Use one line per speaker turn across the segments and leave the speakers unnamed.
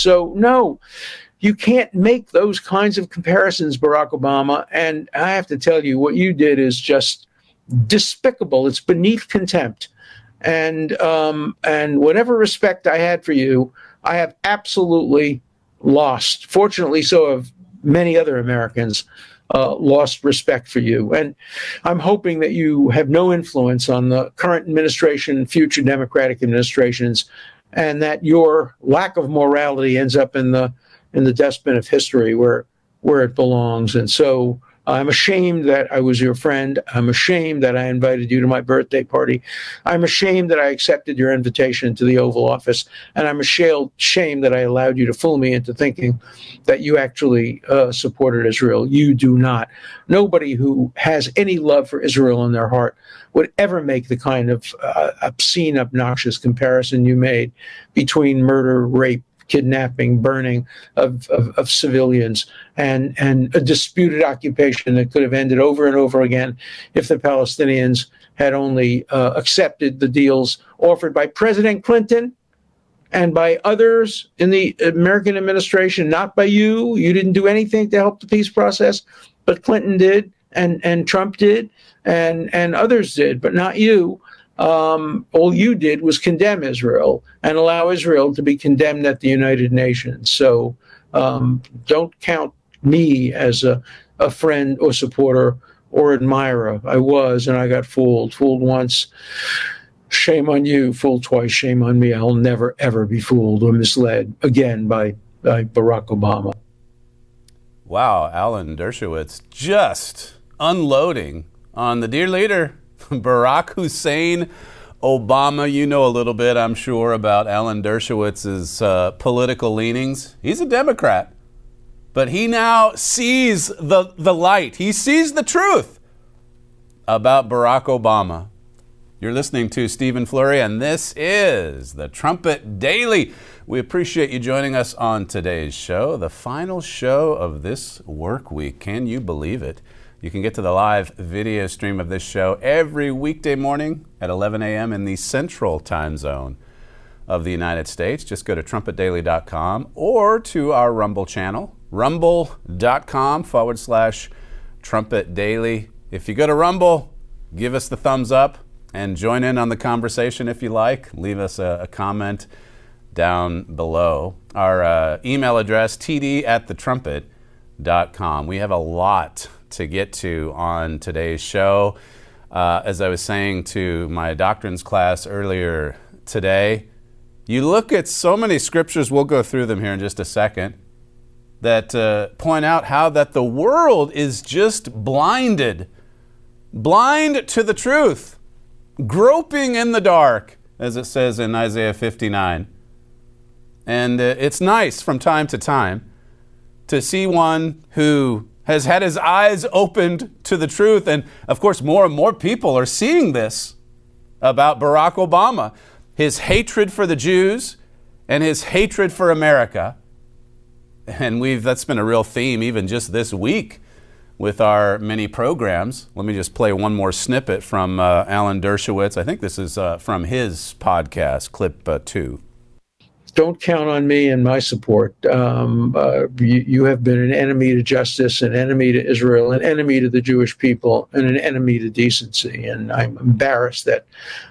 So, no, you can't make those kinds of comparisons, Barack Obama. And I have to tell you, what you did is just despicable. It's beneath contempt. And um, and whatever respect I had for you, I have absolutely lost. Fortunately, so have many other Americans uh, lost respect for you. And I'm hoping that you have no influence on the current administration, future Democratic administrations, and that your lack of morality ends up in the in the dustbin of history where where it belongs. And so I'm ashamed that I was your friend. I'm ashamed that I invited you to my birthday party. I'm ashamed that I accepted your invitation to the Oval Office. And I'm ashamed that I allowed you to fool me into thinking that you actually uh, supported Israel. You do not. Nobody who has any love for Israel in their heart would ever make the kind of uh, obscene, obnoxious comparison you made between murder, rape, kidnapping, burning of, of, of, civilians, and, and a disputed occupation that could have ended over and over again if the Palestinians had only uh, accepted the deals offered by President Clinton and by others in the American administration, not by you. You didn't do anything to help the peace process, but Clinton did, and, and Trump did, and, and others did, but not you um, all you did was condemn Israel and allow Israel to be condemned at the United Nations. So um, don't count me as a, a friend or supporter or admirer. I was, and I got fooled. Fooled once. Shame on you. Fooled twice. Shame on me. I'll never, ever be fooled or misled again by, by Barack Obama.
Wow, Alan Dershowitz just unloading on the dear leader Barack Hussein Obama. You know a little bit, I'm sure, about Alan Dershowitz's uh, political leanings. He's a Democrat, but he now sees the, the light, he sees the truth about Barack Obama. You're listening to Stephen Flurry, and this is the Trumpet Daily. We appreciate you joining us on today's show, the final show of this work week. Can you believe it? You can get to the live video stream of this show every weekday morning at 11 a.m. in the central time zone of the United States. Just go to trumpetdaily.com or to our Rumble channel, rumble.com forward slash trumpet daily. If you go to Rumble, give us the thumbs up and join in on the conversation if you like. Leave us a, a comment down below. Our uh, email address, td at thetrumpet.com. We have a lot to get to on today's show. Uh, as I was saying to my doctrines class earlier today, you look at so many scriptures, we'll go through them here in just a second, that uh, point out how that the world is just blinded, blind to the truth, groping in the dark, as it says in Isaiah 59. And uh, it's nice from time to time to see one who has had his eyes opened to the truth. And of course, more and more people are seeing this about Barack Obama his hatred for the Jews and his hatred for America. And we've, that's been a real theme even just this week with our many programs. Let me just play one more snippet from uh, Alan Dershowitz. I think this is uh, from his podcast, clip uh, two
don't count on me and my support. Um, uh, you, you, have been an enemy to justice, an enemy to Israel, an enemy to the Jewish people, and an enemy to decency. And I'm embarrassed that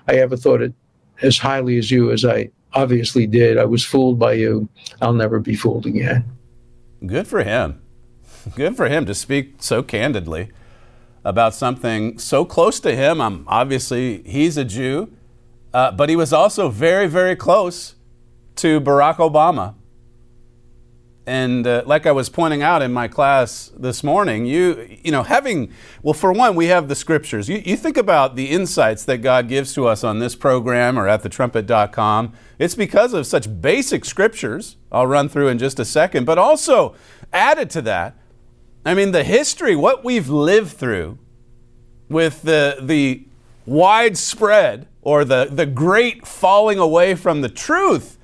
I ever thought it as highly as you as I obviously did. I was fooled by you. I'll never be fooled again.
Good for him. Good for him to speak so candidly about something so close to him. I'm obviously he's a Jew, uh, but he was also very, very close to Barack Obama. and uh, like I was pointing out in my class this morning, you you know having well for one we have the scriptures. You, you think about the insights that God gives to us on this program or at thetrumpet.com. It's because of such basic scriptures. I'll run through in just a second, but also added to that, I mean the history, what we've lived through, with the the widespread or the the great falling away from the truth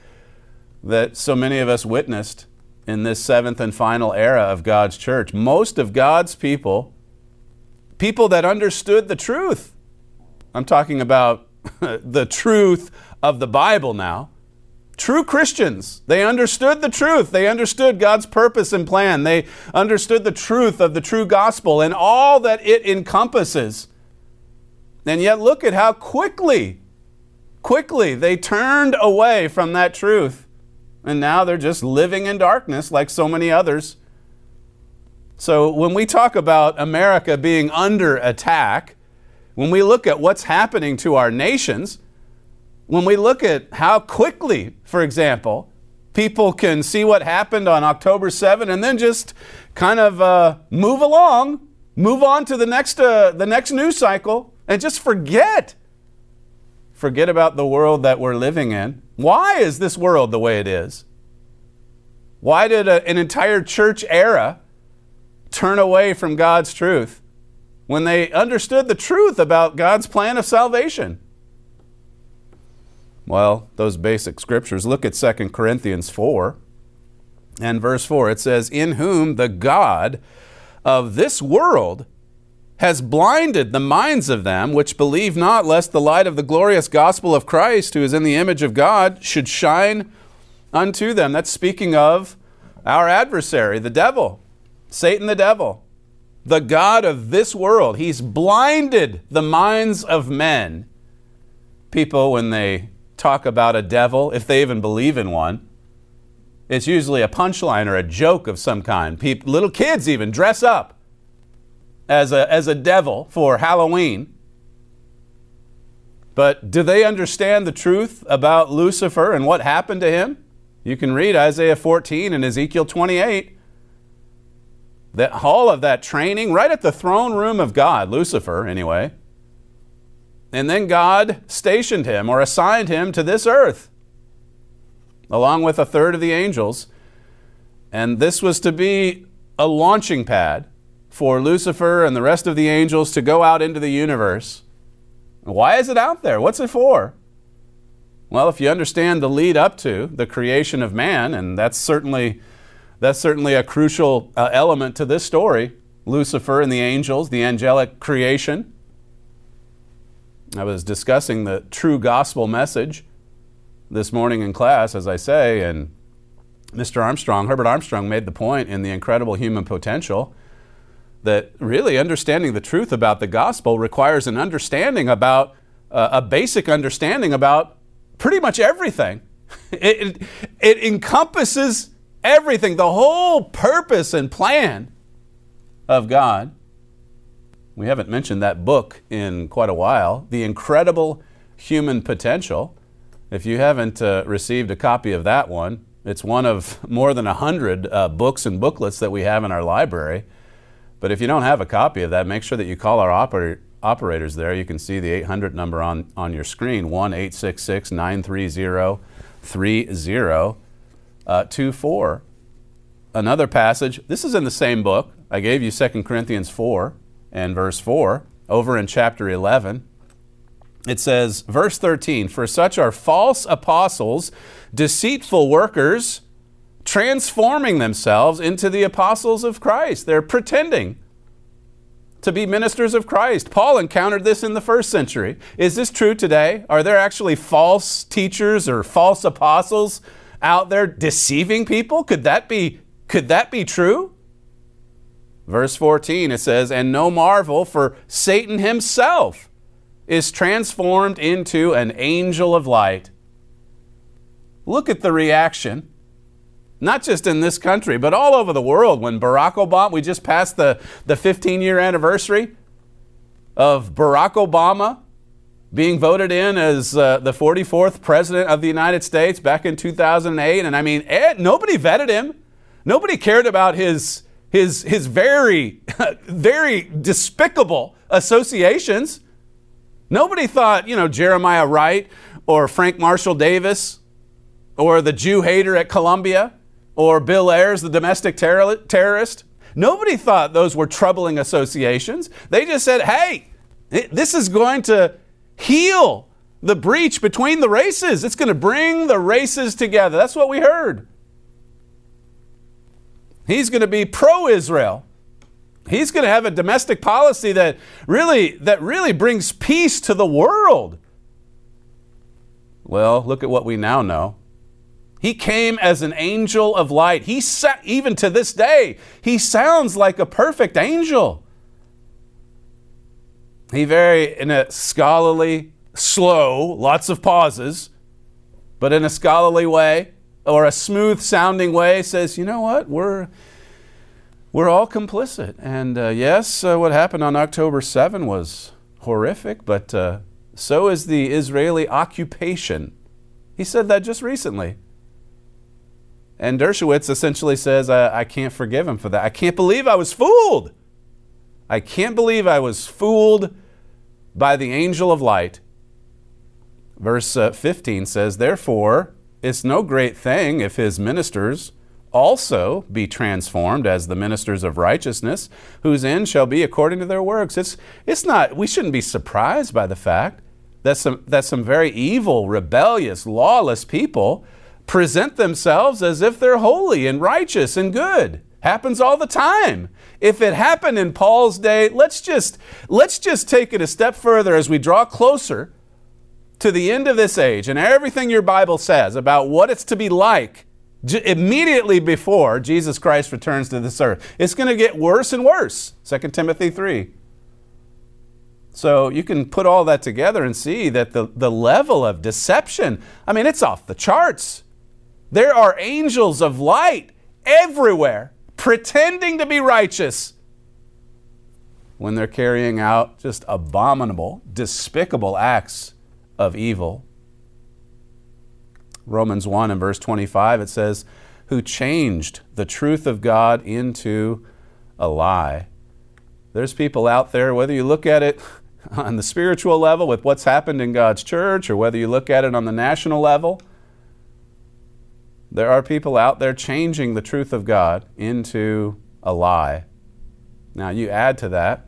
that so many of us witnessed in this seventh and final era of God's church. Most of God's people, people that understood the truth, I'm talking about the truth of the Bible now. True Christians, they understood the truth. They understood God's purpose and plan. They understood the truth of the true gospel and all that it encompasses. And yet, look at how quickly, quickly they turned away from that truth and now they're just living in darkness like so many others. So when we talk about America being under attack, when we look at what's happening to our nations, when we look at how quickly, for example, people can see what happened on October 7 and then just kind of uh, move along, move on to the next, uh, the next news cycle, and just forget. Forget about the world that we're living in. Why is this world the way it is? Why did a, an entire church era turn away from God's truth when they understood the truth about God's plan of salvation? Well, those basic scriptures. Look at 2 Corinthians 4 and verse 4. It says, In whom the God of this world has blinded the minds of them which believe not, lest the light of the glorious gospel of Christ, who is in the image of God, should shine unto them. That's speaking of our adversary, the devil, Satan the devil, the God of this world. He's blinded the minds of men. People, when they talk about a devil, if they even believe in one, it's usually a punchline or a joke of some kind. People, little kids even dress up as a, as a devil for Halloween. But do they understand the truth about Lucifer and what happened to him? You can read Isaiah 14 and Ezekiel 28. That all of that training right at the throne room of God, Lucifer anyway. And then God stationed him or assigned him to this earth, along with a third of the angels. And this was to be a launching pad for Lucifer and the rest of the angels to go out into the universe. Why is it out there? What's it for? Well, if you understand the lead up to the creation of man, and that's certainly that's certainly a crucial uh, element to this story, Lucifer and the angels, the angelic creation. I was discussing the true gospel message this morning in class, as I say, and Mr. Armstrong, Herbert Armstrong, made the point in The Incredible Human Potential that really understanding the truth about the gospel requires an understanding about uh, a basic understanding about pretty much everything. It, it, it encompasses everything, the whole purpose and plan of God. We haven't mentioned that book in quite a while, The Incredible Human Potential. If you haven't uh, received a copy of that one, it's one of more than a hundred uh, books and booklets that we have in our library. But if you don't have a copy of that, make sure that you call our operator, operators there. You can see the 800 number on, on your screen 1 866 930 3024. Uh, Another passage, this is in the same book. I gave you 2 Corinthians 4 and verse 4 over in chapter 11. It says, verse 13, For such are false apostles, deceitful workers transforming themselves into the apostles of Christ. They're pretending to be ministers of Christ. Paul encountered this in the first century. Is this true today? Are there actually false teachers or false apostles out there deceiving people? Could that be could that be true? Verse 14 it says, "And no marvel for Satan himself is transformed into an angel of light." Look at the reaction not just in this country, but all over the world. When Barack Obama, we just passed the, the 15 year anniversary of Barack Obama being voted in as uh, the 44th president of the United States back in 2008. And I mean, Ed, nobody vetted him. Nobody cared about his his his very very despicable associations. Nobody thought, you know, Jeremiah Wright or Frank Marshall Davis or the Jew hater at Columbia or Bill Ayers, the domestic terror- terrorist. Nobody thought those were troubling associations. They just said, hey, this is going to heal the breach between the races. It's going to bring the races together. That's what we heard. He's going to be pro Israel. He's going to have a domestic policy that really that really brings peace to the world. Well, look at what we now know. He came as an angel of light. He sa- even to this day, he sounds like a perfect angel. He very in a scholarly, slow, lots of pauses, but in a scholarly way or a smooth sounding way says, "You know what? We're we're all complicit. And uh, yes, uh, what happened on October 7 was horrific, but uh, so is the Israeli occupation. He said that just recently. And Dershowitz essentially says, I, I can't forgive him for that. I can't believe I was fooled. I can't believe I was fooled by the angel of light. Verse uh, 15 says, Therefore, it's no great thing if his ministers also be transformed as the ministers of righteousness, whose end shall be according to their works. It's, it's not, we shouldn't be surprised by the fact that some, that some very evil, rebellious, lawless people present themselves as if they're holy and righteous and good. Happens all the time. If it happened in Paul's day, let's just let's just take it a step further as we draw closer to the end of this age and everything your Bible says about what it's to be like immediately before Jesus Christ returns to this earth. It's going to get worse and worse. 2 Timothy 3. So you can put all that together and see that the, the level of deception, I mean, it's off the charts. There are angels of light everywhere pretending to be righteous when they're carrying out just abominable, despicable acts of evil. Romans 1 and verse 25, it says, Who changed the truth of God into a lie. There's people out there, whether you look at it on the spiritual level with what's happened in God's church, or whether you look at it on the national level, there are people out there changing the truth of God into a lie. Now, you add to that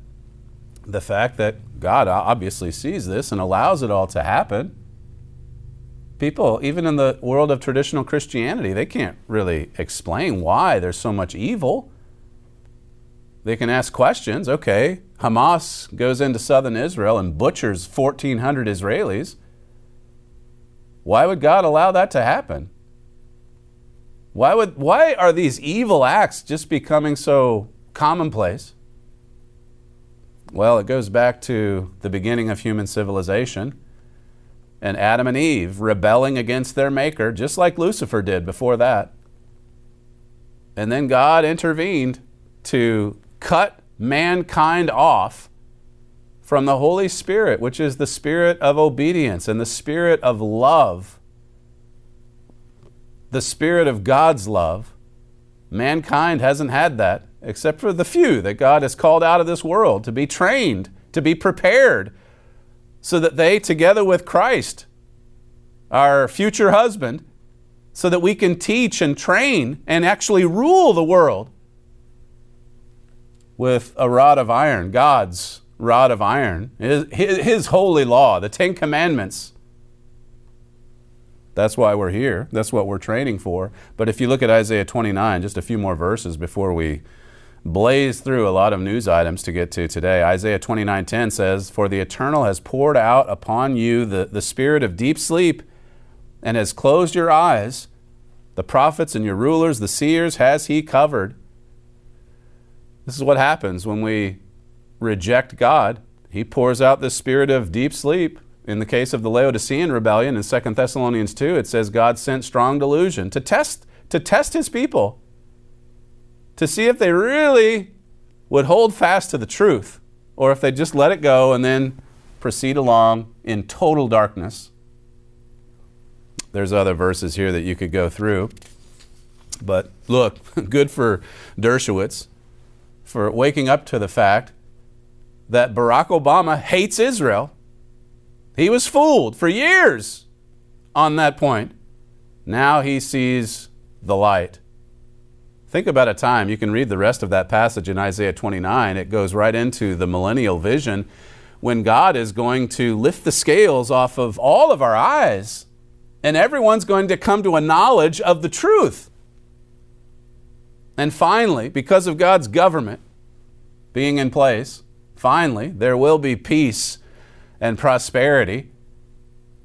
the fact that God obviously sees this and allows it all to happen. People, even in the world of traditional Christianity, they can't really explain why there's so much evil. They can ask questions. Okay, Hamas goes into southern Israel and butchers 1,400 Israelis. Why would God allow that to happen? Why, would, why are these evil acts just becoming so commonplace? Well, it goes back to the beginning of human civilization and Adam and Eve rebelling against their Maker, just like Lucifer did before that. And then God intervened to cut mankind off from the Holy Spirit, which is the spirit of obedience and the spirit of love the spirit of God's love. Mankind hasn't had that, except for the few that God has called out of this world to be trained, to be prepared, so that they, together with Christ, our future husband, so that we can teach and train and actually rule the world with a rod of iron, God's rod of iron, His, his, holy law, the Ten Commandments that's why we're here. That's what we're training for. But if you look at Isaiah 29, just a few more verses before we blaze through a lot of news items to get to today. Isaiah 29:10 says, "For the Eternal has poured out upon you the, the spirit of deep sleep and has closed your eyes. The prophets and your rulers, the seers, has he covered." This is what happens when we reject God. He pours out the spirit of deep sleep in the case of the Laodicean rebellion in 2 Thessalonians 2, it says God sent strong delusion to test, to test his people, to see if they really would hold fast to the truth, or if they just let it go and then proceed along in total darkness. There's other verses here that you could go through. But look, good for Dershowitz for waking up to the fact that Barack Obama hates Israel. He was fooled for years on that point. Now he sees the light. Think about a time, you can read the rest of that passage in Isaiah 29. It goes right into the millennial vision when God is going to lift the scales off of all of our eyes and everyone's going to come to a knowledge of the truth. And finally, because of God's government being in place, finally, there will be peace and prosperity.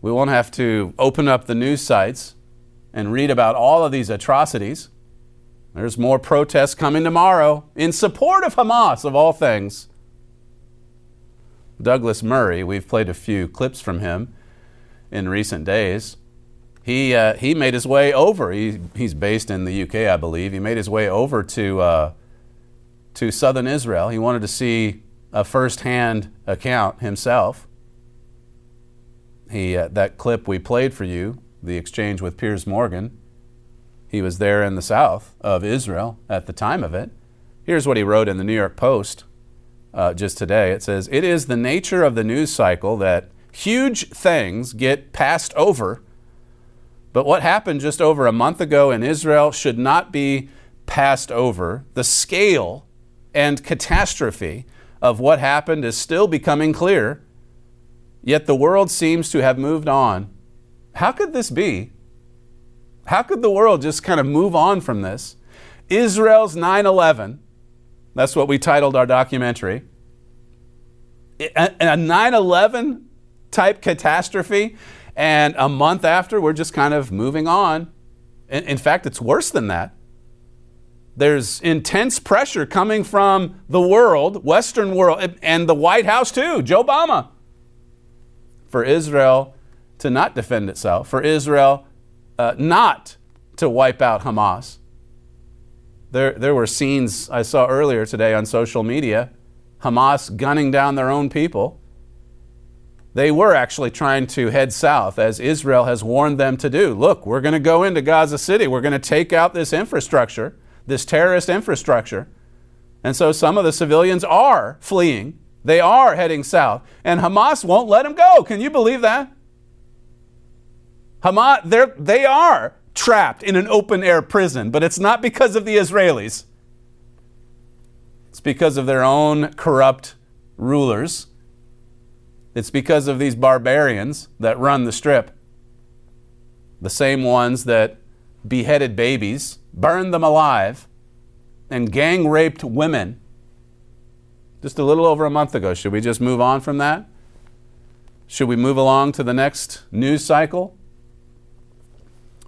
We won't have to open up the news sites and read about all of these atrocities. There's more protests coming tomorrow in support of Hamas, of all things. Douglas Murray, we've played a few clips from him in recent days. He, uh, he made his way over. He, he's based in the UK, I believe. He made his way over to, uh, to southern Israel. He wanted to see a firsthand account himself. He, uh, that clip we played for you, the exchange with Piers Morgan, he was there in the south of Israel at the time of it. Here's what he wrote in the New York Post uh, just today. It says, It is the nature of the news cycle that huge things get passed over. But what happened just over a month ago in Israel should not be passed over. The scale and catastrophe of what happened is still becoming clear, yet the world seems to have moved on. How could this be? How could the world just kind of move on from this? Israel's 9 11, that's what we titled our documentary. A 9 11 type catastrophe, and a month after, we're just kind of moving on. In fact, it's worse than that. There's intense pressure coming from the world, Western world, and the White House too, Joe Obama, for Israel to not defend itself, for Israel uh, not to wipe out Hamas. There, there were scenes I saw earlier today on social media Hamas gunning down their own people. They were actually trying to head south, as Israel has warned them to do. Look, we're going to go into Gaza City. We're going to take out this infrastructure, this terrorist infrastructure. And so some of the civilians are fleeing. They are heading south. And Hamas won't let them go. Can you believe that? Hamas, they are trapped in an open air prison, but it's not because of the Israelis. It's because of their own corrupt rulers. It's because of these barbarians that run the strip. The same ones that beheaded babies, burned them alive, and gang raped women just a little over a month ago. Should we just move on from that? Should we move along to the next news cycle?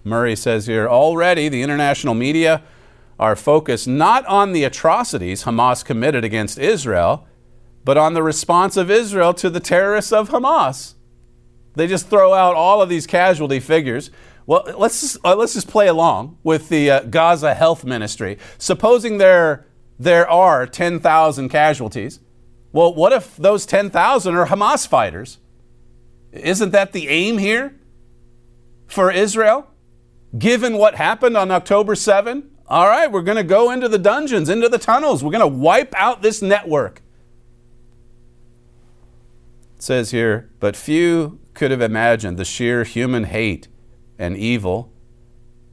Murray says here already the international media are focused not on the atrocities Hamas committed against Israel, but on the response of Israel to the terrorists of Hamas. They just throw out all of these casualty figures. Well, let's just, uh, let's just play along with the uh, Gaza Health Ministry. Supposing there, there are 10,000 casualties, well, what if those 10,000 are Hamas fighters? Isn't that the aim here for Israel? given what happened on October 7, all right, we're going to go into the dungeons, into the tunnels. We're going to wipe out this network. It says here, but few could have imagined the sheer human hate and evil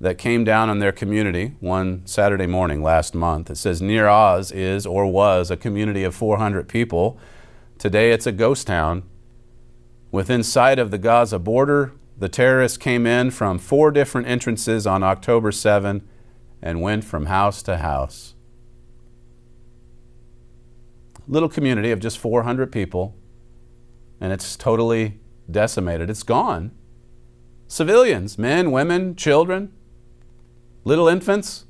that came down on their community one Saturday morning last month. It says Nir Oz is or was a community of 400 people. Today it's a ghost town. Within sight of the Gaza border, the terrorists came in from four different entrances on October 7 and went from house to house. Little community of just 400 people, and it's totally decimated. It's gone. Civilians, men, women, children, little infants.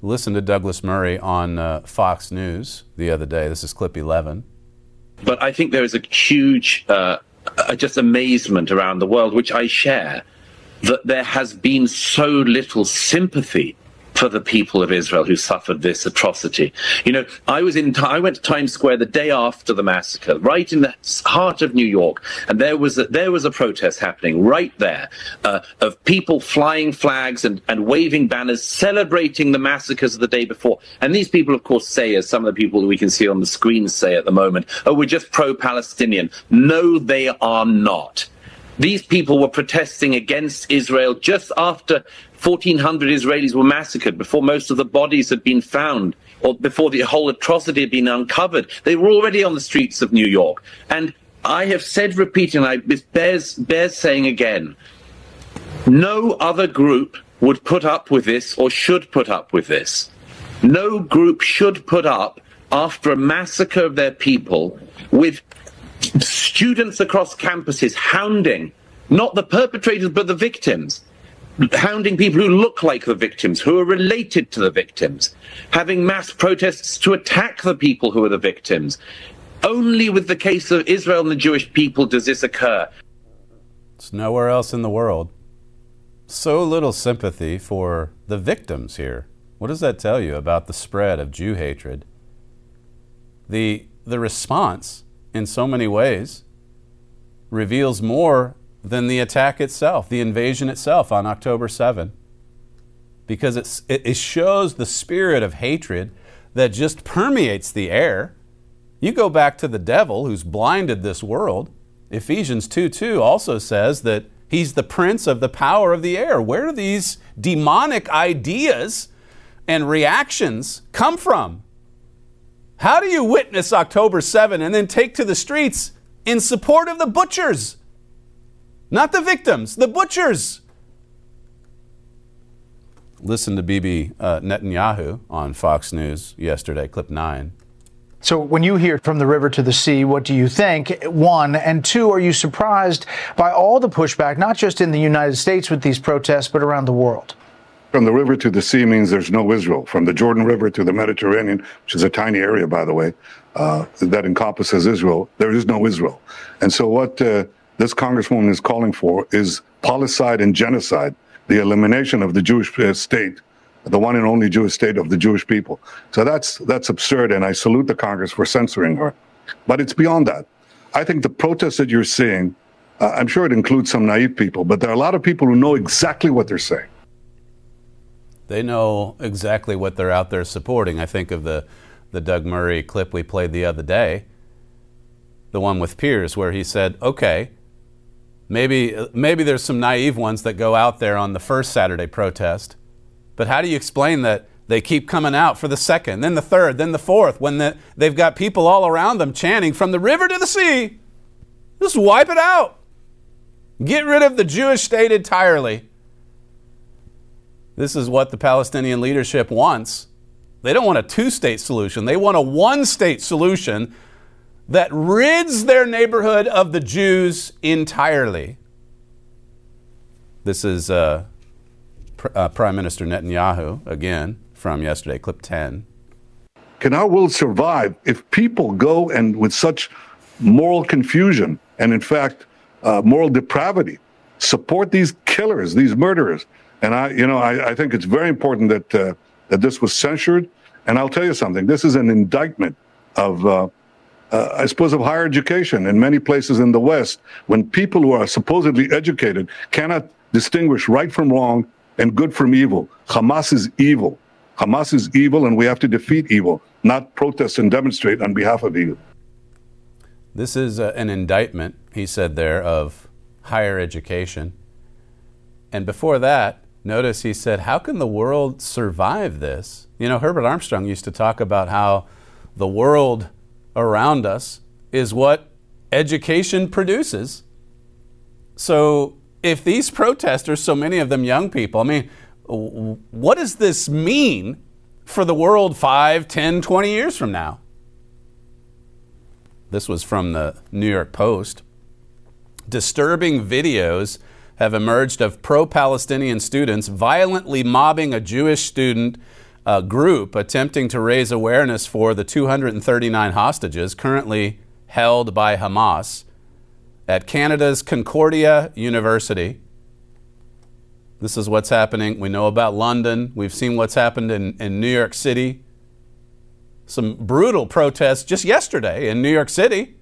Listen to Douglas Murray on uh, Fox News the other day. This is clip 11.
But I think there is a huge uh, just amazement around the world, which I share, that there has been so little sympathy for the people of Israel who suffered this atrocity. You know, I was in, I went to Times Square the day after the massacre, right in the heart of New York, and there was a, there was a protest happening right there uh, of people flying flags and, and waving banners celebrating the massacres of the day before. And these people, of course, say, as some of the people we can see on the screen say at the moment, oh, we're just pro-Palestinian. No, they are not. These people were protesting against Israel just after 1,400 Israelis were massacred, before most of the bodies had been found, or before the whole atrocity had been uncovered. They were already on the streets of New York. And I have said repeatedly, it bears, bears saying again, no other group would put up with this or should put up with this. No group should put up after a massacre of their people with students across campuses hounding not the perpetrators but the victims hounding people who look like the victims who are related to the victims having mass protests to attack the people who are the victims. Only with the case of Israel and the Jewish people does this occur.
It's nowhere else in the world. So little sympathy for the victims here. What does that tell you about the spread of Jew hatred? The the response in so many ways reveals more than the attack itself, the invasion itself on October 7. Because it shows the spirit of hatred that just permeates the air. You go back to the devil who's blinded this world. Ephesians 2 2 also says that he's the prince of the power of the air. Where do these demonic ideas and reactions come from? How do you witness October 7 and then take to the streets in support of the butchers? Not the victims, the butchers. Listen to Bibi uh, Netanyahu on Fox News yesterday, clip 9.
So, when you hear from the river to the sea, what do you think? One. And two, are you surprised by all the pushback, not just in the United States with these protests, but around the world?
From the river to the sea means there's no Israel. From the Jordan River to the Mediterranean, which is a tiny area, by the way, uh, that encompasses Israel, there is no Israel. And so, what uh, this congresswoman is calling for is politicide and genocide, the elimination of the Jewish uh, state, the one and only Jewish state of the Jewish people. So that's that's absurd, and I salute the Congress for censoring her. But it's beyond that. I think the protests that you're seeing, uh, I'm sure it includes some naive people, but there are a lot of people who know exactly what they're saying.
They know exactly what they're out there supporting. I think of the, the Doug Murray clip we played the other day, the one with Piers, where he said, okay, maybe, maybe there's some naive ones that go out there on the first Saturday protest, but how do you explain that they keep coming out for the second, then the third, then the fourth, when the, they've got people all around them chanting from the river to the sea? Just wipe it out. Get rid of the Jewish state entirely. This is what the Palestinian leadership wants. They don't want a two state solution, they want a one state solution that rids their neighborhood of the Jews entirely. This is uh, Pr- uh, Prime Minister Netanyahu, again, from yesterday, clip 10.
Can our world survive if people go and with such moral confusion and, in fact, uh, moral depravity support these killers, these murderers? And I, you know, I, I think it's very important that uh, that this was censured. And I'll tell you something. This is an indictment of, uh, uh, I suppose, of higher education in many places in the West, when people who are supposedly educated cannot distinguish right from wrong and good from evil. Hamas is evil. Hamas is evil, and we have to defeat evil, not protest and demonstrate on behalf of evil.
This is uh, an indictment, he said there, of higher education. And before that, Notice he said, How can the world survive this? You know, Herbert Armstrong used to talk about how the world around us is what education produces. So, if these protesters, so many of them young people, I mean, what does this mean for the world 5, 10, 20 years from now? This was from the New York Post. Disturbing videos have emerged of pro Palestinian students violently mobbing a Jewish student uh, group attempting to raise awareness for the 239 hostages currently held by Hamas at Canada's Concordia University. This is what's happening. We know about London. We've seen what's happened in, in New York City. Some brutal protests just yesterday in New York City.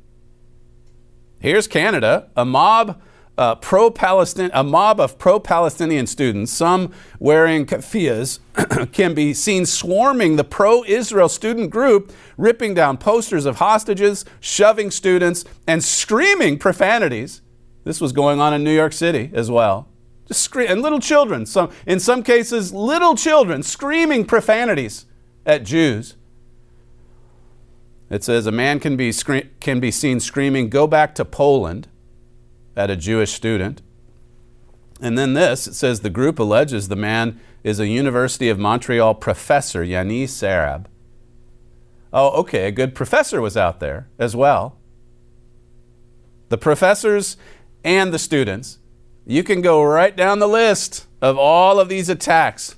Here's Canada. A mob uh, pro-Palestinian, a mob of pro-Palestinian students, some wearing keffiyehs, can be seen swarming the pro-Israel student group, ripping down posters of hostages, shoving students, and screaming profanities. This was going on in New York City as well. Just scream, and little children, some, in some cases, little children screaming profanities at Jews. It says a man can be, scre- can be seen screaming, Go back to Poland at a Jewish student. And then this it says the group alleges the man is a University of Montreal professor, Yannis Sarab. Oh, okay, a good professor was out there as well. The professors and the students. You can go right down the list of all of these attacks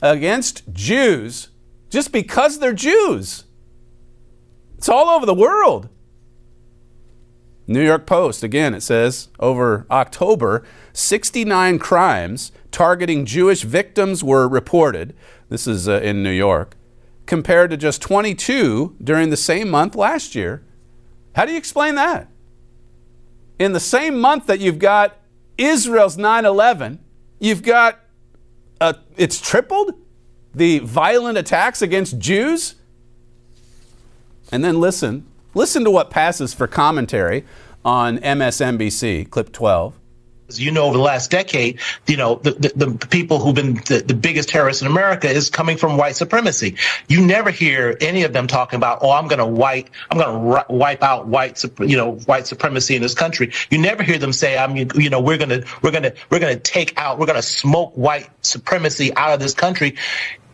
against Jews just because they're Jews. It's all over the world. New York Post, again, it says over October, 69 crimes targeting Jewish victims were reported. This is uh, in New York, compared to just 22 during the same month last year. How do you explain that? In the same month that you've got Israel's 9 11, you've got uh, it's tripled the violent attacks against Jews. And then listen Listen to what passes for commentary on MSNBC, clip 12
you know, over the last decade, you know, the, the, the people who've been the, the, biggest terrorists in America is coming from white supremacy. You never hear any of them talking about, oh, I'm going to wipe, I'm going to wipe out white, you know, white supremacy in this country. You never hear them say, I'm, you know, we're going to, we're going to, we're going to take out, we're going to smoke white supremacy out of this country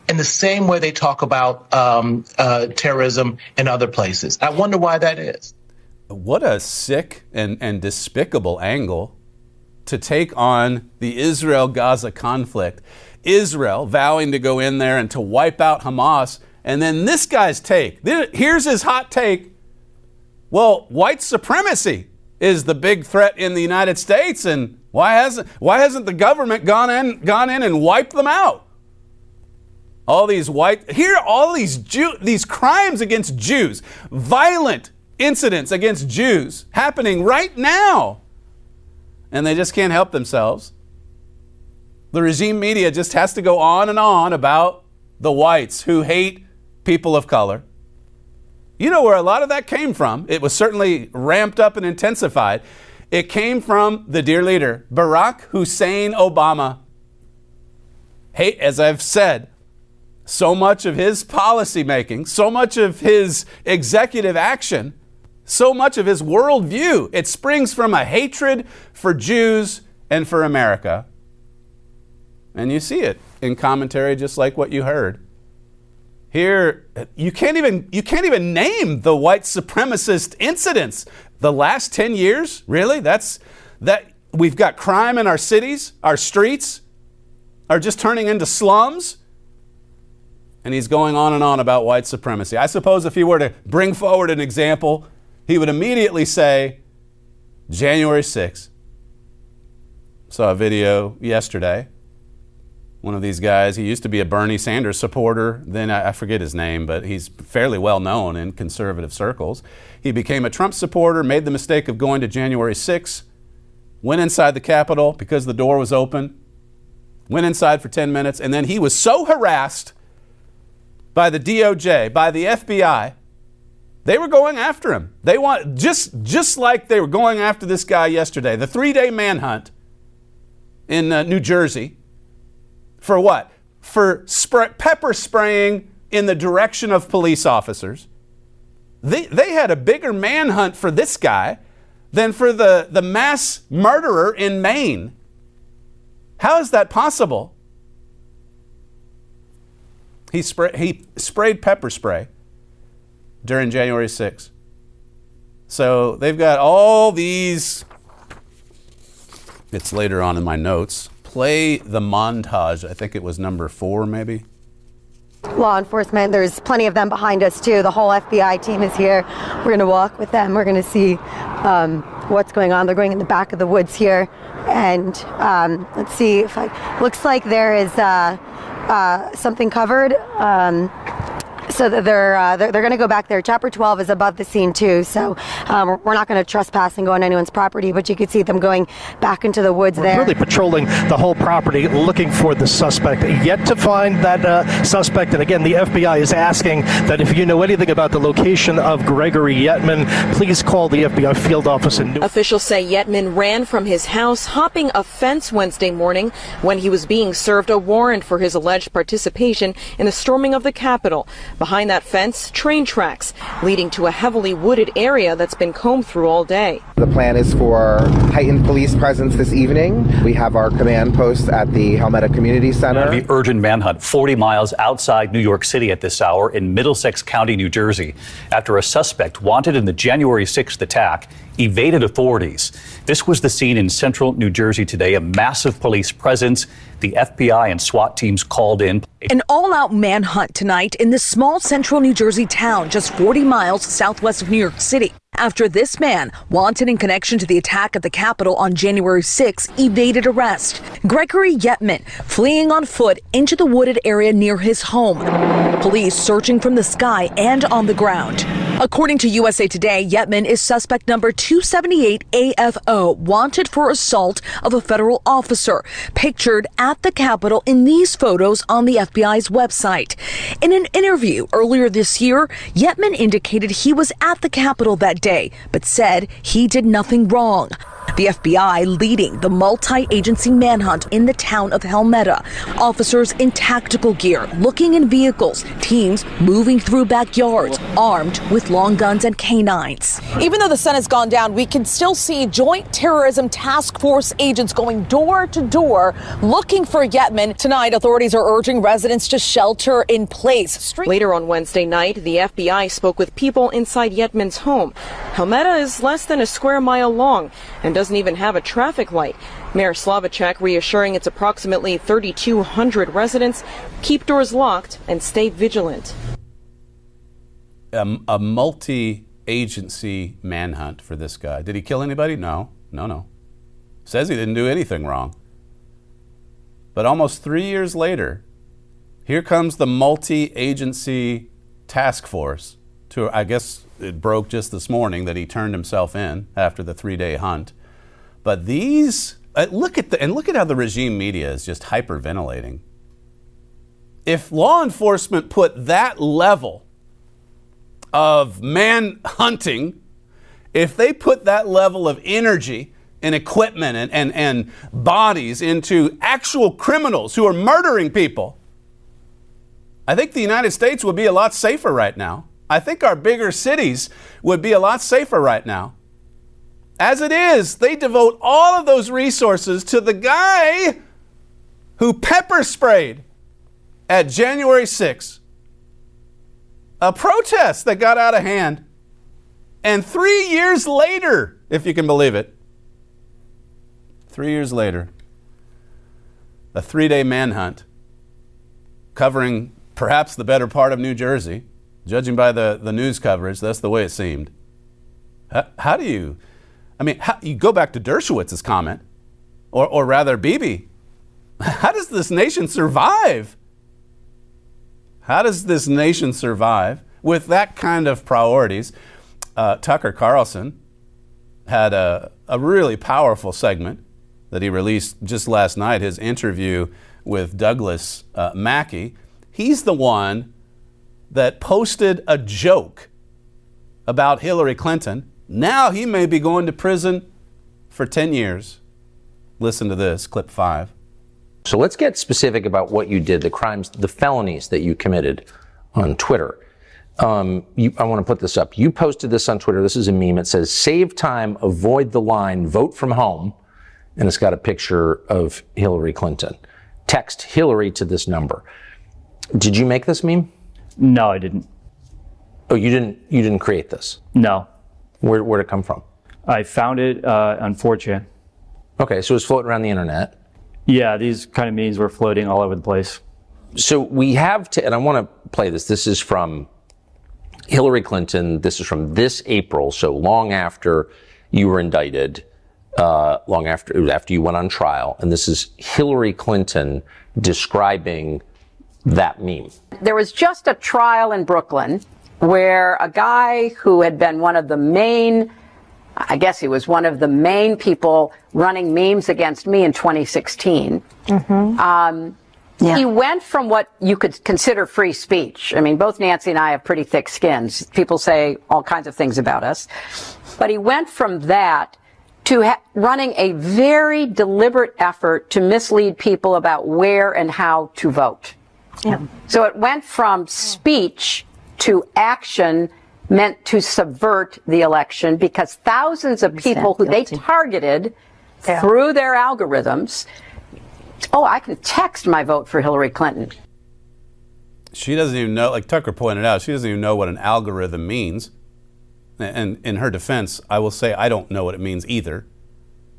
in the same way they talk about um, uh, terrorism in other places. I wonder why that is.
What a sick and, and despicable angle to take on the Israel Gaza conflict. Israel vowing to go in there and to wipe out Hamas. And then this guy's take here's his hot take. Well, white supremacy is the big threat in the United States, and why hasn't, why hasn't the government gone in, gone in and wiped them out? All these white here all these Jew, these crimes against Jews, violent incidents against Jews happening right now. And they just can't help themselves. The regime media just has to go on and on about the whites who hate people of color. You know where a lot of that came from. It was certainly ramped up and intensified. It came from the dear leader, Barack Hussein Obama. Hey, as I've said, so much of his policy making, so much of his executive action, so much of his worldview, it springs from a hatred for Jews and for America. And you see it in commentary just like what you heard. Here, you can't even you can't even name the white supremacist incidents. The last 10 years, really? That's that we've got crime in our cities, our streets are just turning into slums and he's going on and on about white supremacy. I suppose if he were to bring forward an example, he would immediately say, January 6th. Saw a video yesterday. One of these guys, he used to be a Bernie Sanders supporter. Then I, forget his name, but he's fairly well known in conservative circles. He became a Trump supporter, made the mistake of going to January 6th, went inside the Capitol because the door was open, went inside for 10 minutes, and then he was so harassed by the DOJ, by the FBI. They were going after him. They want just just like they were going after this guy yesterday. The three-day manhunt in uh, New Jersey. For what? For spray, pepper spraying in the direction of police officers. They, they had a bigger manhunt for this guy than for the, the mass murderer in Maine. How is that possible? He, spray, he sprayed pepper spray during January 6th. So they've got all these. It's later on in my notes. Play the montage. I think it was number four, maybe.
Law enforcement, there's plenty of them behind us too. The whole FBI team is here. We're going to walk with them. We're going to see um, what's going on. They're going in the back of the woods here. And um, let's see if I. Looks like there is uh, uh, something covered. Um, so they're uh, they're, they're going to go back there. Chopper 12 is above the scene too, so um, we're not going to trespass and go on anyone's property. But you could see them going back into the woods
We're
there.
really patrolling the whole property, looking for the suspect. Yet to find that uh, suspect. And again, the FBI is asking that if you know anything about the location of Gregory Yetman, please call the FBI field office in New.
Officials say Yetman ran from his house, hopping a fence Wednesday morning when he was being served a warrant for his alleged participation in the storming of the Capitol. Behind that fence, train tracks leading to a heavily wooded area that's been combed through all day.
The plan is for heightened police presence this evening. We have our command post at the Helmetta Community Center.
The urgent manhunt 40 miles outside New York City at this hour in Middlesex County, New Jersey, after a suspect wanted in the January 6th attack evaded authorities. This was the scene in central New Jersey today, a massive police presence. The FBI and SWAT teams called in.
An all out manhunt tonight in this small central New Jersey town just 40 miles southwest of New York City. After this man, wanted in connection to the attack at the Capitol on January 6, evaded arrest. Gregory Yetman fleeing on foot into the wooded area near his home. Police searching from the sky and on the ground. According to USA Today, Yetman is suspect number 278 AFO, wanted for assault of a federal officer, pictured at the Capitol in these photos on the FBI's website. In an interview earlier this year, Yetman indicated he was at the Capitol that day, but said he did nothing wrong. The FBI leading the multi agency manhunt in the town of Helmetta. Officers in tactical gear, looking in vehicles, teams moving through backyards, armed with long guns and canines.
Even though the sun has gone down, we can still see Joint Terrorism Task Force agents going door to door looking for Yetman. Tonight, authorities are urging residents to shelter in place.
Later on Wednesday night, the FBI spoke with people inside Yetman's home. Helmetta is less than a square mile long and doesn't even have a traffic light. Mayor Slavicek reassuring its approximately 3,200 residents keep doors locked and stay vigilant.
Um, a, a multi agency manhunt for this guy. Did he kill anybody? No, no, no. Says he didn't do anything wrong. But almost three years later, here comes the multi agency task force to, I guess it broke just this morning that he turned himself in after the three day hunt. But these, uh, look at the, and look at how the regime media is just hyperventilating. If law enforcement put that level of man hunting, if they put that level of energy and equipment and, and, and bodies into actual criminals who are murdering people, I think the United States would be a lot safer right now. I think our bigger cities would be a lot safer right now. As it is, they devote all of those resources to the guy who pepper sprayed at January 6th. A protest that got out of hand. And three years later, if you can believe it, three years later, a three day manhunt covering perhaps the better part of New Jersey Judging by the, the news coverage, that's the way it seemed. How, how do you, I mean, how, you go back to Dershowitz's comment, or, or rather, Bibi. How does this nation survive? How does this nation survive with that kind of priorities? Uh, Tucker Carlson had a, a really powerful segment that he released just last night, his interview with Douglass uh, Mackey. He's the one that posted a joke about Hillary Clinton. Now he may be going to prison for 10 years. Listen to this, clip five.
So let's get specific about what you did, the crimes, the felonies that you committed on Twitter. Um, you, I want to put this up. You posted this on Twitter. This is a meme. It says, save time, avoid the line, vote from home. And it's got a picture of Hillary Clinton. Text Hillary to this number. Did you make this meme?
No, I didn't.
Oh, you didn't. You didn't create this.
No.
Where Where'd it come from?
I found it uh, on 4chan.
Okay, so it's floating around the internet.
Yeah, these kind of memes were floating all over the place.
So we have to, and I want to play this. This is from Hillary Clinton. This is from this April, so long after you were indicted. uh, long after it was after you went on trial, and this is Hillary Clinton describing that meme.
There was just a trial in Brooklyn where a guy who had been one of the main, I guess he was one of the main people running memes against me in 2016. Um, He went from what you could consider free speech. I mean, both Nancy and I have pretty thick skins. People say all kinds of things about us. But he went from that to ha- running a very deliberate effort to mislead people about where and how to vote. So it went from speech to action meant to subvert the election because thousands of people who they targeted through their algorithms. Oh, I can text my vote for Hillary Clinton.
She doesn't even know, like Tucker pointed out, she doesn't even know what an algorithm means. And in her defense, I will say I don't know what it means either.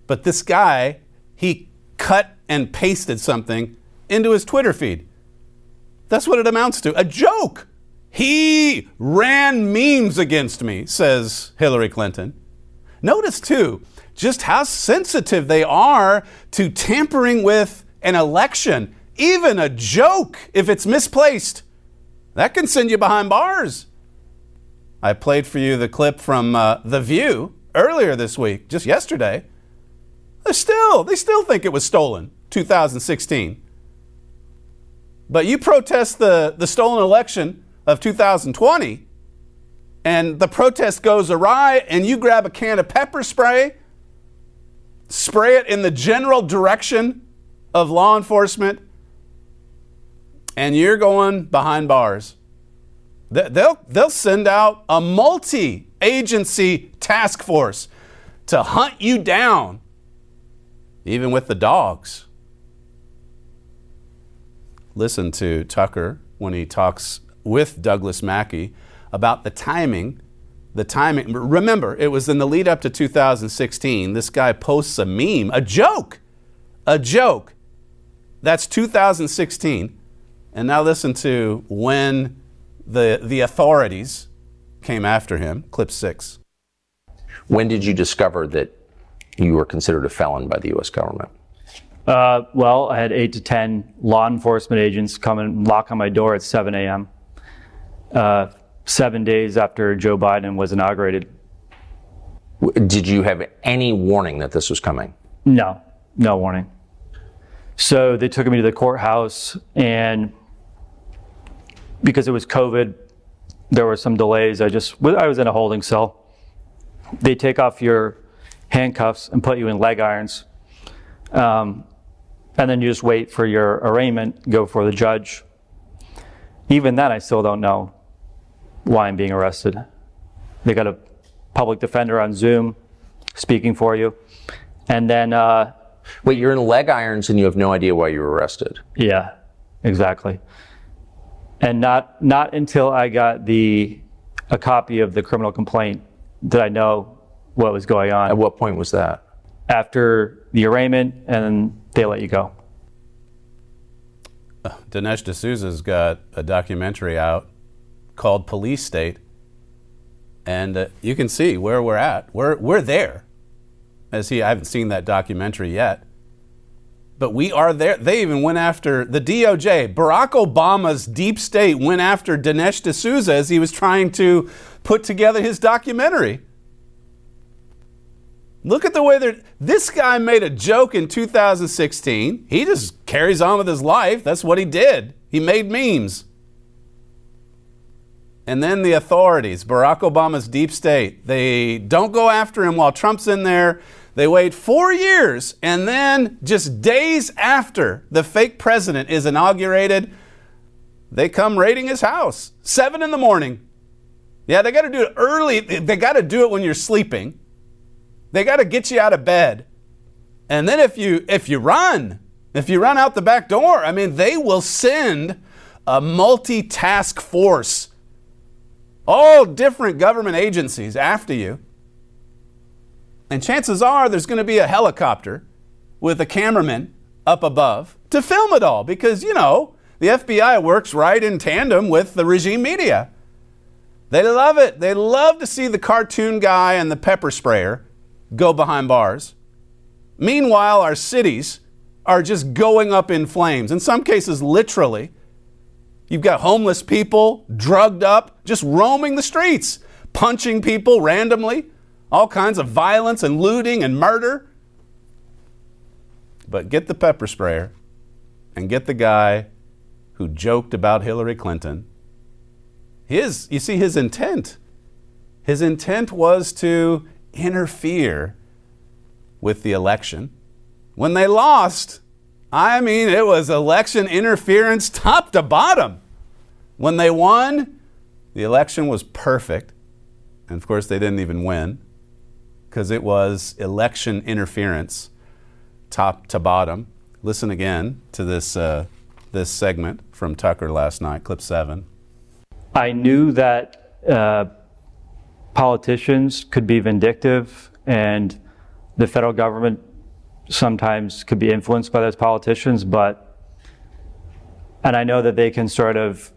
But this guy, he cut and pasted something into his Twitter feed. That's what it amounts to a joke. He ran memes against me, says Hillary Clinton. Notice, too, just how sensitive they are to tampering with an election. Even a joke, if it's misplaced, that can send you behind bars. I played for you the clip from uh, The View earlier this week, just yesterday. They still, they still think it was stolen, 2016. But you protest the, the stolen election of 2020, and the protest goes awry, and you grab a can of pepper spray, spray it in the general direction of law enforcement, and you're going behind bars. They- They'll, they'll send out a multi agency task force to hunt you down, even with the dogs. Listen to Tucker when he talks with Douglass Mackey about the timing. The timing. Remember, it was in the lead up to 2016. This guy posts a meme, a joke, a joke. That's 2016. And now listen to when the, the authorities came after him. Clip six.
When did you discover that you were considered a felon by the U.S. government?
Uh, well, I had eight to 10 law enforcement agents come and knock on my door at 7 a.m. Uh, seven days after Joe Biden was inaugurated.
Did you have any warning that this was coming?
No, no warning. So they took me to the courthouse, and because it was COVID, there were some delays. I just, I was in a holding cell. They take off your handcuffs and put you in leg irons. Um, and then you just wait for your arraignment, go for the judge. Even then, I still don't know why I'm being arrested. They got a public defender on Zoom speaking for you. And then. Uh,
Wait, you're in leg irons and you have no idea why you were arrested?
Yeah, exactly. And not not until I got the a copy of the criminal complaint did I know what was going on.
At what point was that?
After the arraignment, and they let you go.
Dinesh D'Souza's got a documentary out called Police State, and uh, you can see where we're at. We're we're there. As he, I haven't seen that documentary yet, but we are there. They even went after the DOJ. Barack Obama's deep state went after Dinesh D'Souza as he was trying to put together his documentary. Look at the way they're. This guy made a joke in 2016. He just carries on with his life. That's what he did. He made memes. And then the authorities, Barack Obama's deep state, they don't go after him while Trump's in there. They wait four years, and then just days after the fake president is inaugurated, they come raiding his house. Seven in the morning. Yeah, they got to do it early. They got to do it when you're sleeping. They got to get you out of bed. And then if you if you run, if you run out the back door, I mean, they will send a multi-task force, all different government agencies after you. And chances are there's going to be a helicopter with a cameraman up above to film it all because, you know, the FBI works right in tandem with the regime media. They love it. They love to see the cartoon guy and the pepper sprayer go behind bars. Meanwhile, our cities are just going up in flames, in some cases, literally. You've got homeless people, drugged up, just roaming the streets, punching people randomly, all kinds of violence and looting and murder. But get the pepper sprayer and get the guy who joked about Hillary Clinton. His, you see, his intent. His intent was to interfere with the election. When they lost, I mean, it was election interference top to bottom. When they won, the election was perfect. And of course, they didn't even win because it was election interference top to bottom. Listen again to this, uh, this segment from Tucker last night, clip seven.
I knew that uh, politicians could be vindictive and the federal government sometimes could be influenced by those politicians, but, and I know that they can sort of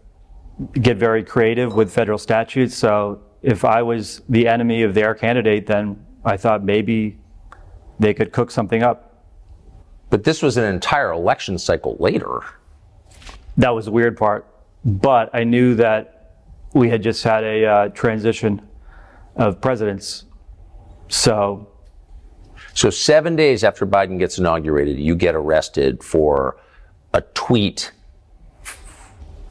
get very creative with federal statutes. So if I was the enemy of their candidate, then I thought maybe they could cook something up.
But this was an entire election cycle later.
That was the weird part. But I knew that we had just had a uh, transition of presidents. So
So seven days after Biden gets inaugurated, you get arrested for a tweet.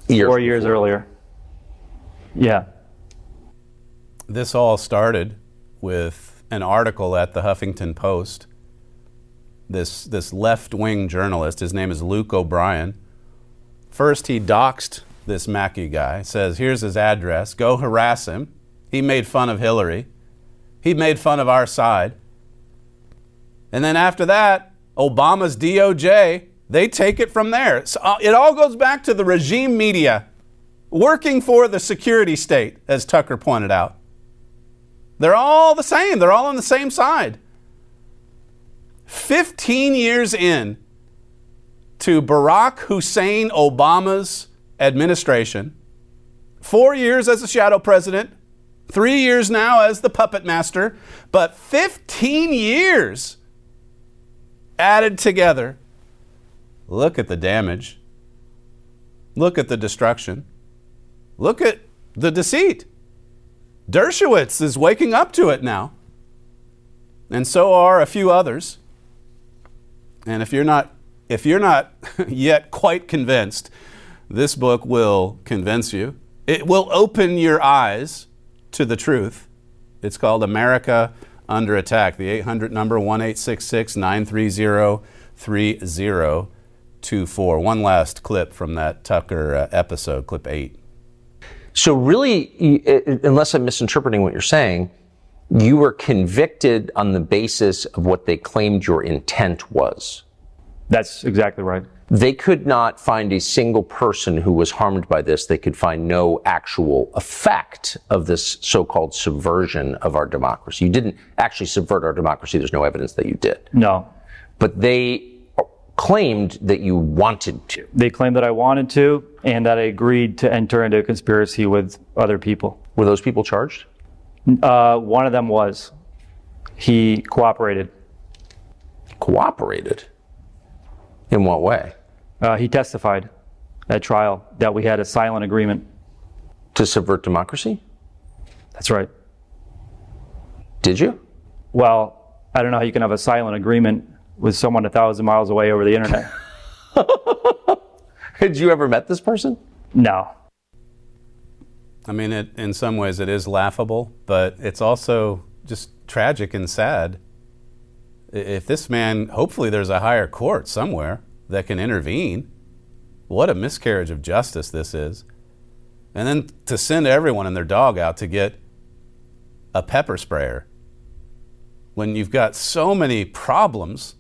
Years
four years
before.
earlier. Yeah.
This all started with an article at the Huffington Post. This, this left wing journalist, his name is Luke O'Brien. First, he doxed this Mackey guy, says, Here's his address, go harass him. He made fun of Hillary, he made fun of our side. And then after that, Obama's DOJ, they take it from there. So uh, it all goes back to the regime media working for the security state, as Tucker pointed out. They're all the same, they're all on the same side. 15 years in to Barack Hussein Obama's administration, four years as a shadow president, three years now as the puppet master, but 15 years added together. Look at the damage. Look at the destruction. Look at the deceit. Dershowitz is waking up to it now. And so are a few others. And if you're not if you're not yet quite convinced, this book will convince you. It will open your eyes to the truth. It's called America Under Attack. The 800 number 1866 930 3024. One last clip from that Tucker uh, episode, clip 8.
So really, uh, unless I'm misinterpreting what you're saying, you were convicted on the basis of what they claimed your intent was.
That's exactly right.
They could not find a single person who was harmed by this. They could find no actual effect of this so-called subversion of our democracy. You didn't actually subvert our democracy. There's no evidence that you did.
No.
But they claimed that you wanted to.
They claimed that I wanted to and that I agreed to enter into a conspiracy with other people.
Were those people charged?
Uh, one of them was. He cooperated.
Cooperated? In what way?
Uh, he testified at trial that we had a silent agreement.
To subvert democracy?
That's right.
Did you?
Well, I don't know how you can have a silent agreement with someone a thousand miles away over the internet.
Had you ever met this person?
No.
I mean, it, in some ways, it is laughable, but it's also just tragic and sad. If this man, hopefully, there's a higher court somewhere that can intervene. What a miscarriage of justice this is. And then to send everyone and their dog out to get a pepper sprayer when you've got so many problems,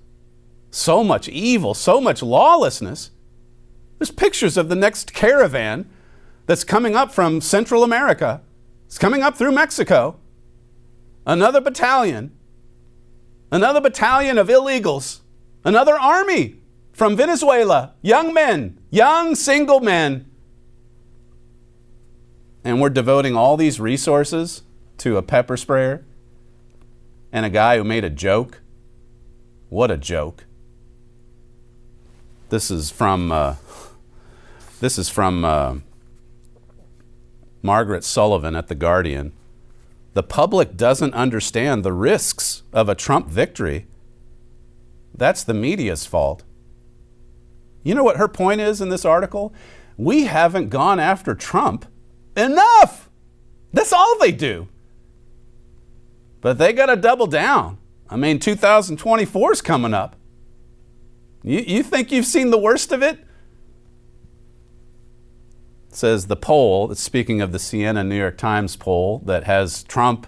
so much evil, so much lawlessness. There's pictures of the next caravan that's coming up from Central America. It's coming up through Mexico. Another battalion. Another battalion of illegals. Another army from Venezuela. Young men, young single men. And we're devoting all these resources to a pepper sprayer and a guy who made a joke What a joke. This is from uh, this is from uh, Margaret Sullivan at the Guardian. The public doesn't understand the risks of a Trump victory. That's the media's fault. You know what her point is in this article? We haven't gone after Trump enough. That's all they do. But they got to double down. I mean, 2024 is coming up. You, you think you've seen the worst of it? says the poll, speaking of the Siena New York Times poll that has Trump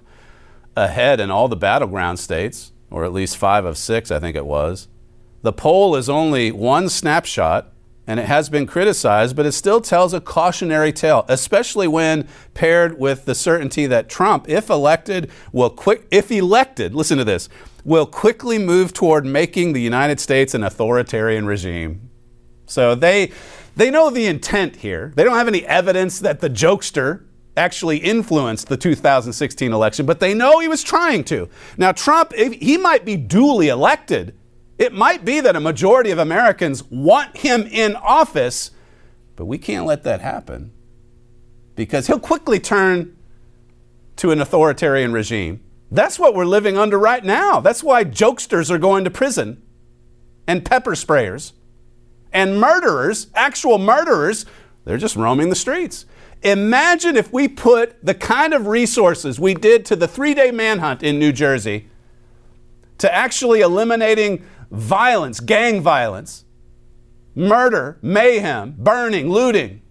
ahead in all the battleground states, or at least five of six, I think it was. The poll is only one snapshot and it has been criticized, but it still tells a cautionary tale, especially when paired with the certainty that Trump, if elected, will quick if elected, listen to this, will quickly move toward making the United States an authoritarian regime. So they they know the intent here. They don't have any evidence that the jokester actually influenced the 2016 election, but they know he was trying to. Now, Trump, he might be duly elected. It might be that a majority of Americans want him in office, but we can't let that happen because he'll quickly turn to an authoritarian regime. That's what we're living under right now. That's why jokesters are going to prison and pepper sprayers and murderers, actual murderers, they're just roaming the streets. Imagine if we put the kind of resources we did to the three day manhunt in New Jersey to actually eliminating violence, gang violence, murder, mayhem, burning, looting.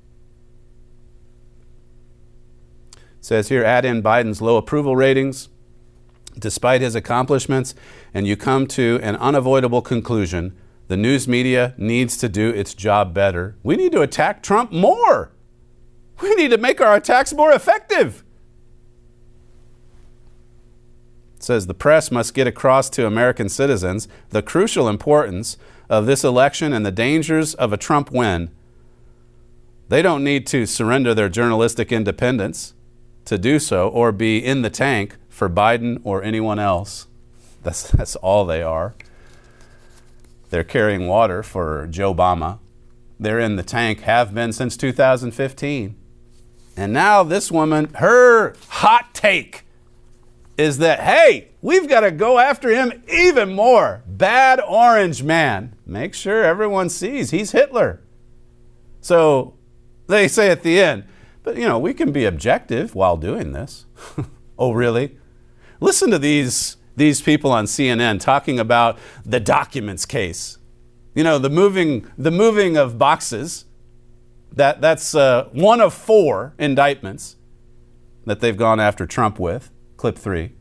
It says here add in Biden's low approval ratings. Despite his accomplishments, and you come to an unavoidable conclusion the news media needs to do its job better. We need to attack Trump more. We need to make our attacks more effective. Says the press must get across to American citizens the crucial importance of this election and the dangers of a Trump win. They don't need to surrender their journalistic independence to do so or be in the tank for Biden or anyone else. That's, that's all they are. They're carrying water for Joe Obama. They're in the tank, have been since 2015. And now this woman, her hot take is that, hey, we've got to go after him even more. Bad orange man. Make sure everyone sees he's Hitler. So they say at the end, but you know, we can be objective while doing this. oh, really? Listen to these these people on CNN talking about the documents case. You know, the moving, the moving of boxes. That, that's uh, one of four indictments that they've gone after Trump with. Clip three.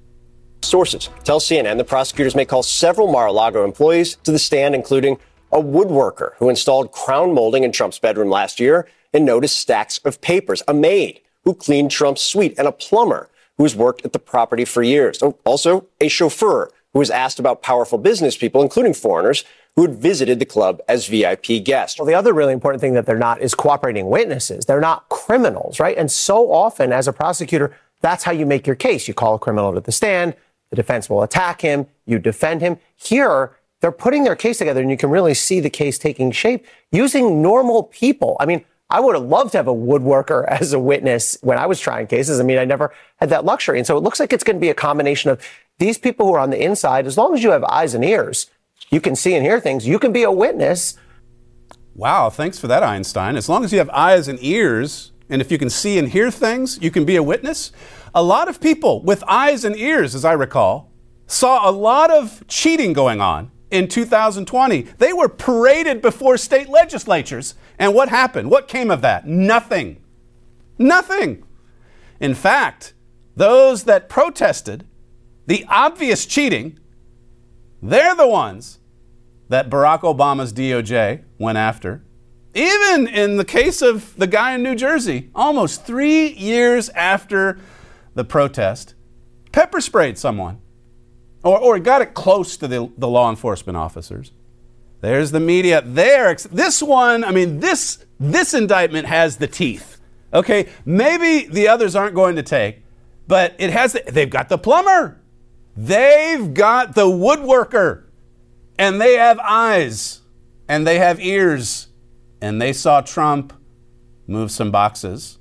Sources tell CNN the prosecutors may call several Mar a Lago employees to the stand, including a woodworker who installed crown molding in Trump's bedroom last year and noticed stacks of papers, a maid who cleaned Trump's suite, and a plumber who has worked at the property for years. Oh, also, a chauffeur who was asked about powerful business people, including foreigners, who had visited the club as VIP guests.
Well, the other really important thing that they're not is cooperating witnesses. They're not criminals, right? And so often, as a prosecutor, that's how you make your case. You call a criminal to the stand, the defense will attack him, you defend him. Here, they're putting their case together, and you can really see the case taking shape using normal people. I mean, I would have loved to have a woodworker as a witness when I was trying cases. I mean, I never had that luxury. And so it looks like it's going to be a combination of these people who are on the inside, as long as you have eyes and ears, you can see and hear things, you can be a witness.
Wow, thanks for that, Einstein. As long as you have eyes and ears, and if you can see and hear things, you can be a witness. A lot of people with eyes and ears, as I recall, saw a lot of cheating going on in 2020. They were paraded before state legislatures. And what happened? What came of that? Nothing. Nothing. In fact, those that protested the obvious cheating, they're the ones that Barack Obama's DOJ went after. Even in the case of the guy in New Jersey, almost three years after the protest, pepper sprayed someone or, or got it close to the, the law enforcement officers. There's the media there. This one, I mean, this, this indictment has the teeth. Okay, maybe the others aren't going to take, but it has, the, they've got the plumber. They've got the woodworker. and they have eyes and they have ears and they saw Trump move some boxes.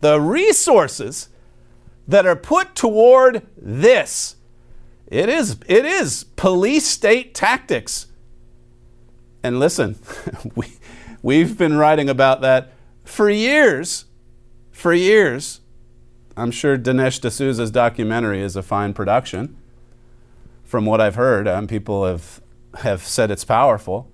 The resources that are put toward this it is it is police state tactics. And listen, we we've been writing about that for years. For years. I'm sure Dinesh D'Souza's documentary is a fine production. From what I've heard, um, people have have said it's powerful.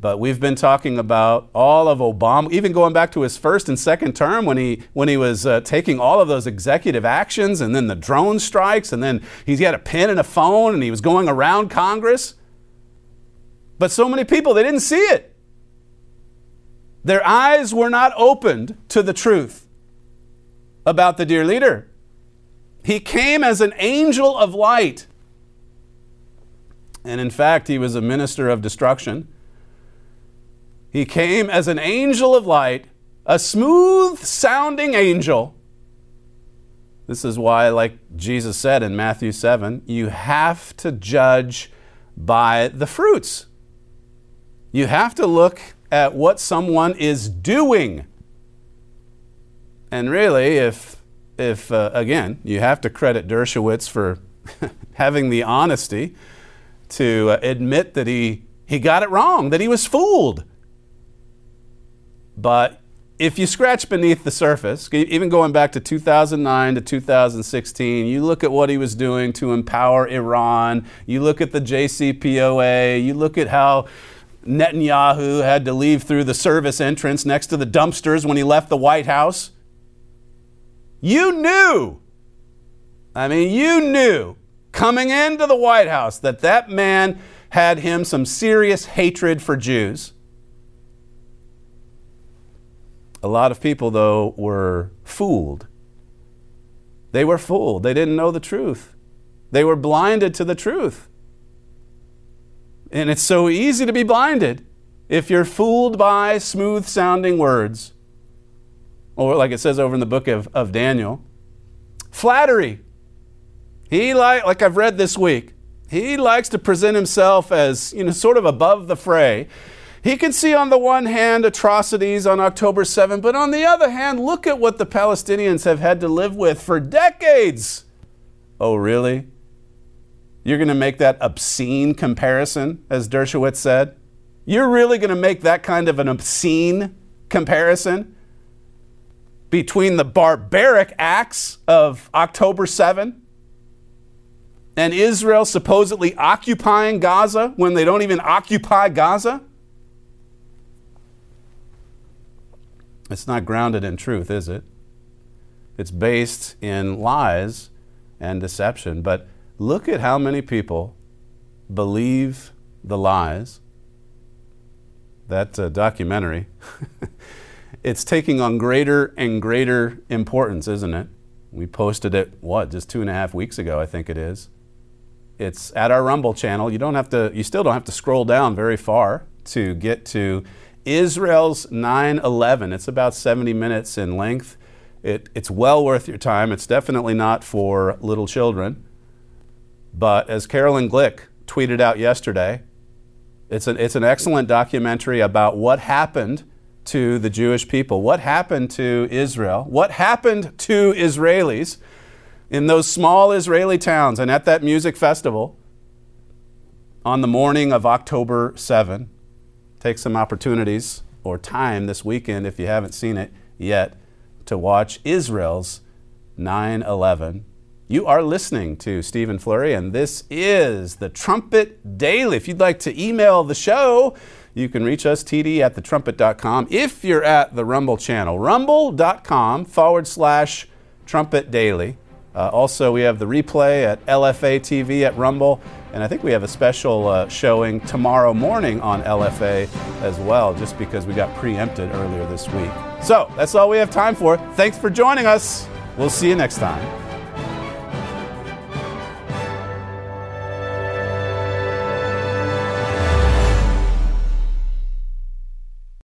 But we've been talking about all of Obama, even going back to his first and second term when he when he was uh, taking all of those executive actions, and then the drone strikes, and then he's got a pen and a phone, and he was going around Congress. But so many people they didn't see it. Their eyes were not opened to the truth about the dear leader. He came as an angel of light. And in fact, he was a minister of destruction. He came as an angel of light, a smooth sounding angel. This is why, like Jesus said in Matthew 7, you have to judge by the fruits. You have to look at what someone is doing. And really, if, if uh, again, you have to credit Dershowitz for having the honesty to uh, admit that he, he got it wrong, that he was fooled. But if you scratch beneath the surface, even going back to 2009 to 2016, you look at what he was doing to empower Iran, you look at the JCPOA, you look at how Netanyahu had to leave through the service entrance next to the dumpsters when he left the White House. You knew, I mean, you knew coming into the White House that that man had him some serious hatred for Jews. A lot of people, though, were fooled. They were fooled. They didn't know the truth. They were blinded to the truth. And it's so easy to be blinded if you're fooled by smooth sounding words. Or, like it says over in the book of, of Daniel, flattery. He, like, like I've read this week, he likes to present himself as, you know, sort of above the fray. He can see on the one hand atrocities on October 7, but on the other hand, look at what the Palestinians have had to live with for decades. Oh, really? You're going to make that obscene comparison, as Dershowitz said? You're really going to make that kind of an obscene comparison between the barbaric acts of October 7 and Israel supposedly occupying Gaza when they don't even occupy Gaza? It's not grounded in truth, is it? It's based in lies and deception. But look at how many people believe the lies. That uh, documentary, it's taking on greater and greater importance, isn't it? We posted it, what, just two and a half weeks ago, I think it is. It's at our Rumble channel. You don't have to, you still don't have to scroll down very far to get to Israel's 9 11. It's about 70 minutes in length. It, it's well worth your time. It's definitely not for little children. But as Caroline Glick tweeted out yesterday, it's an, it's an excellent documentary about what happened to the Jewish people, what happened to Israel, what happened to Israelis in those small Israeli towns and at that music festival on the morning of October 7 take some opportunities or time this weekend, if you haven't seen it yet, to watch Israel's 9 11. You are listening to Stephen Flurry, and this is the Trumpet Daily. If you'd like to email the show, you can reach us, td at thetrumpet.com. If you're at the Rumble channel, rumble.com forward slash trumpet daily. Uh, also, we have the replay at LFA TV at Rumble, and I think we have a special uh, showing tomorrow morning on LFA as well, just because we got preempted earlier this week. So that's all we have time for. Thanks for joining us. We'll see you next time.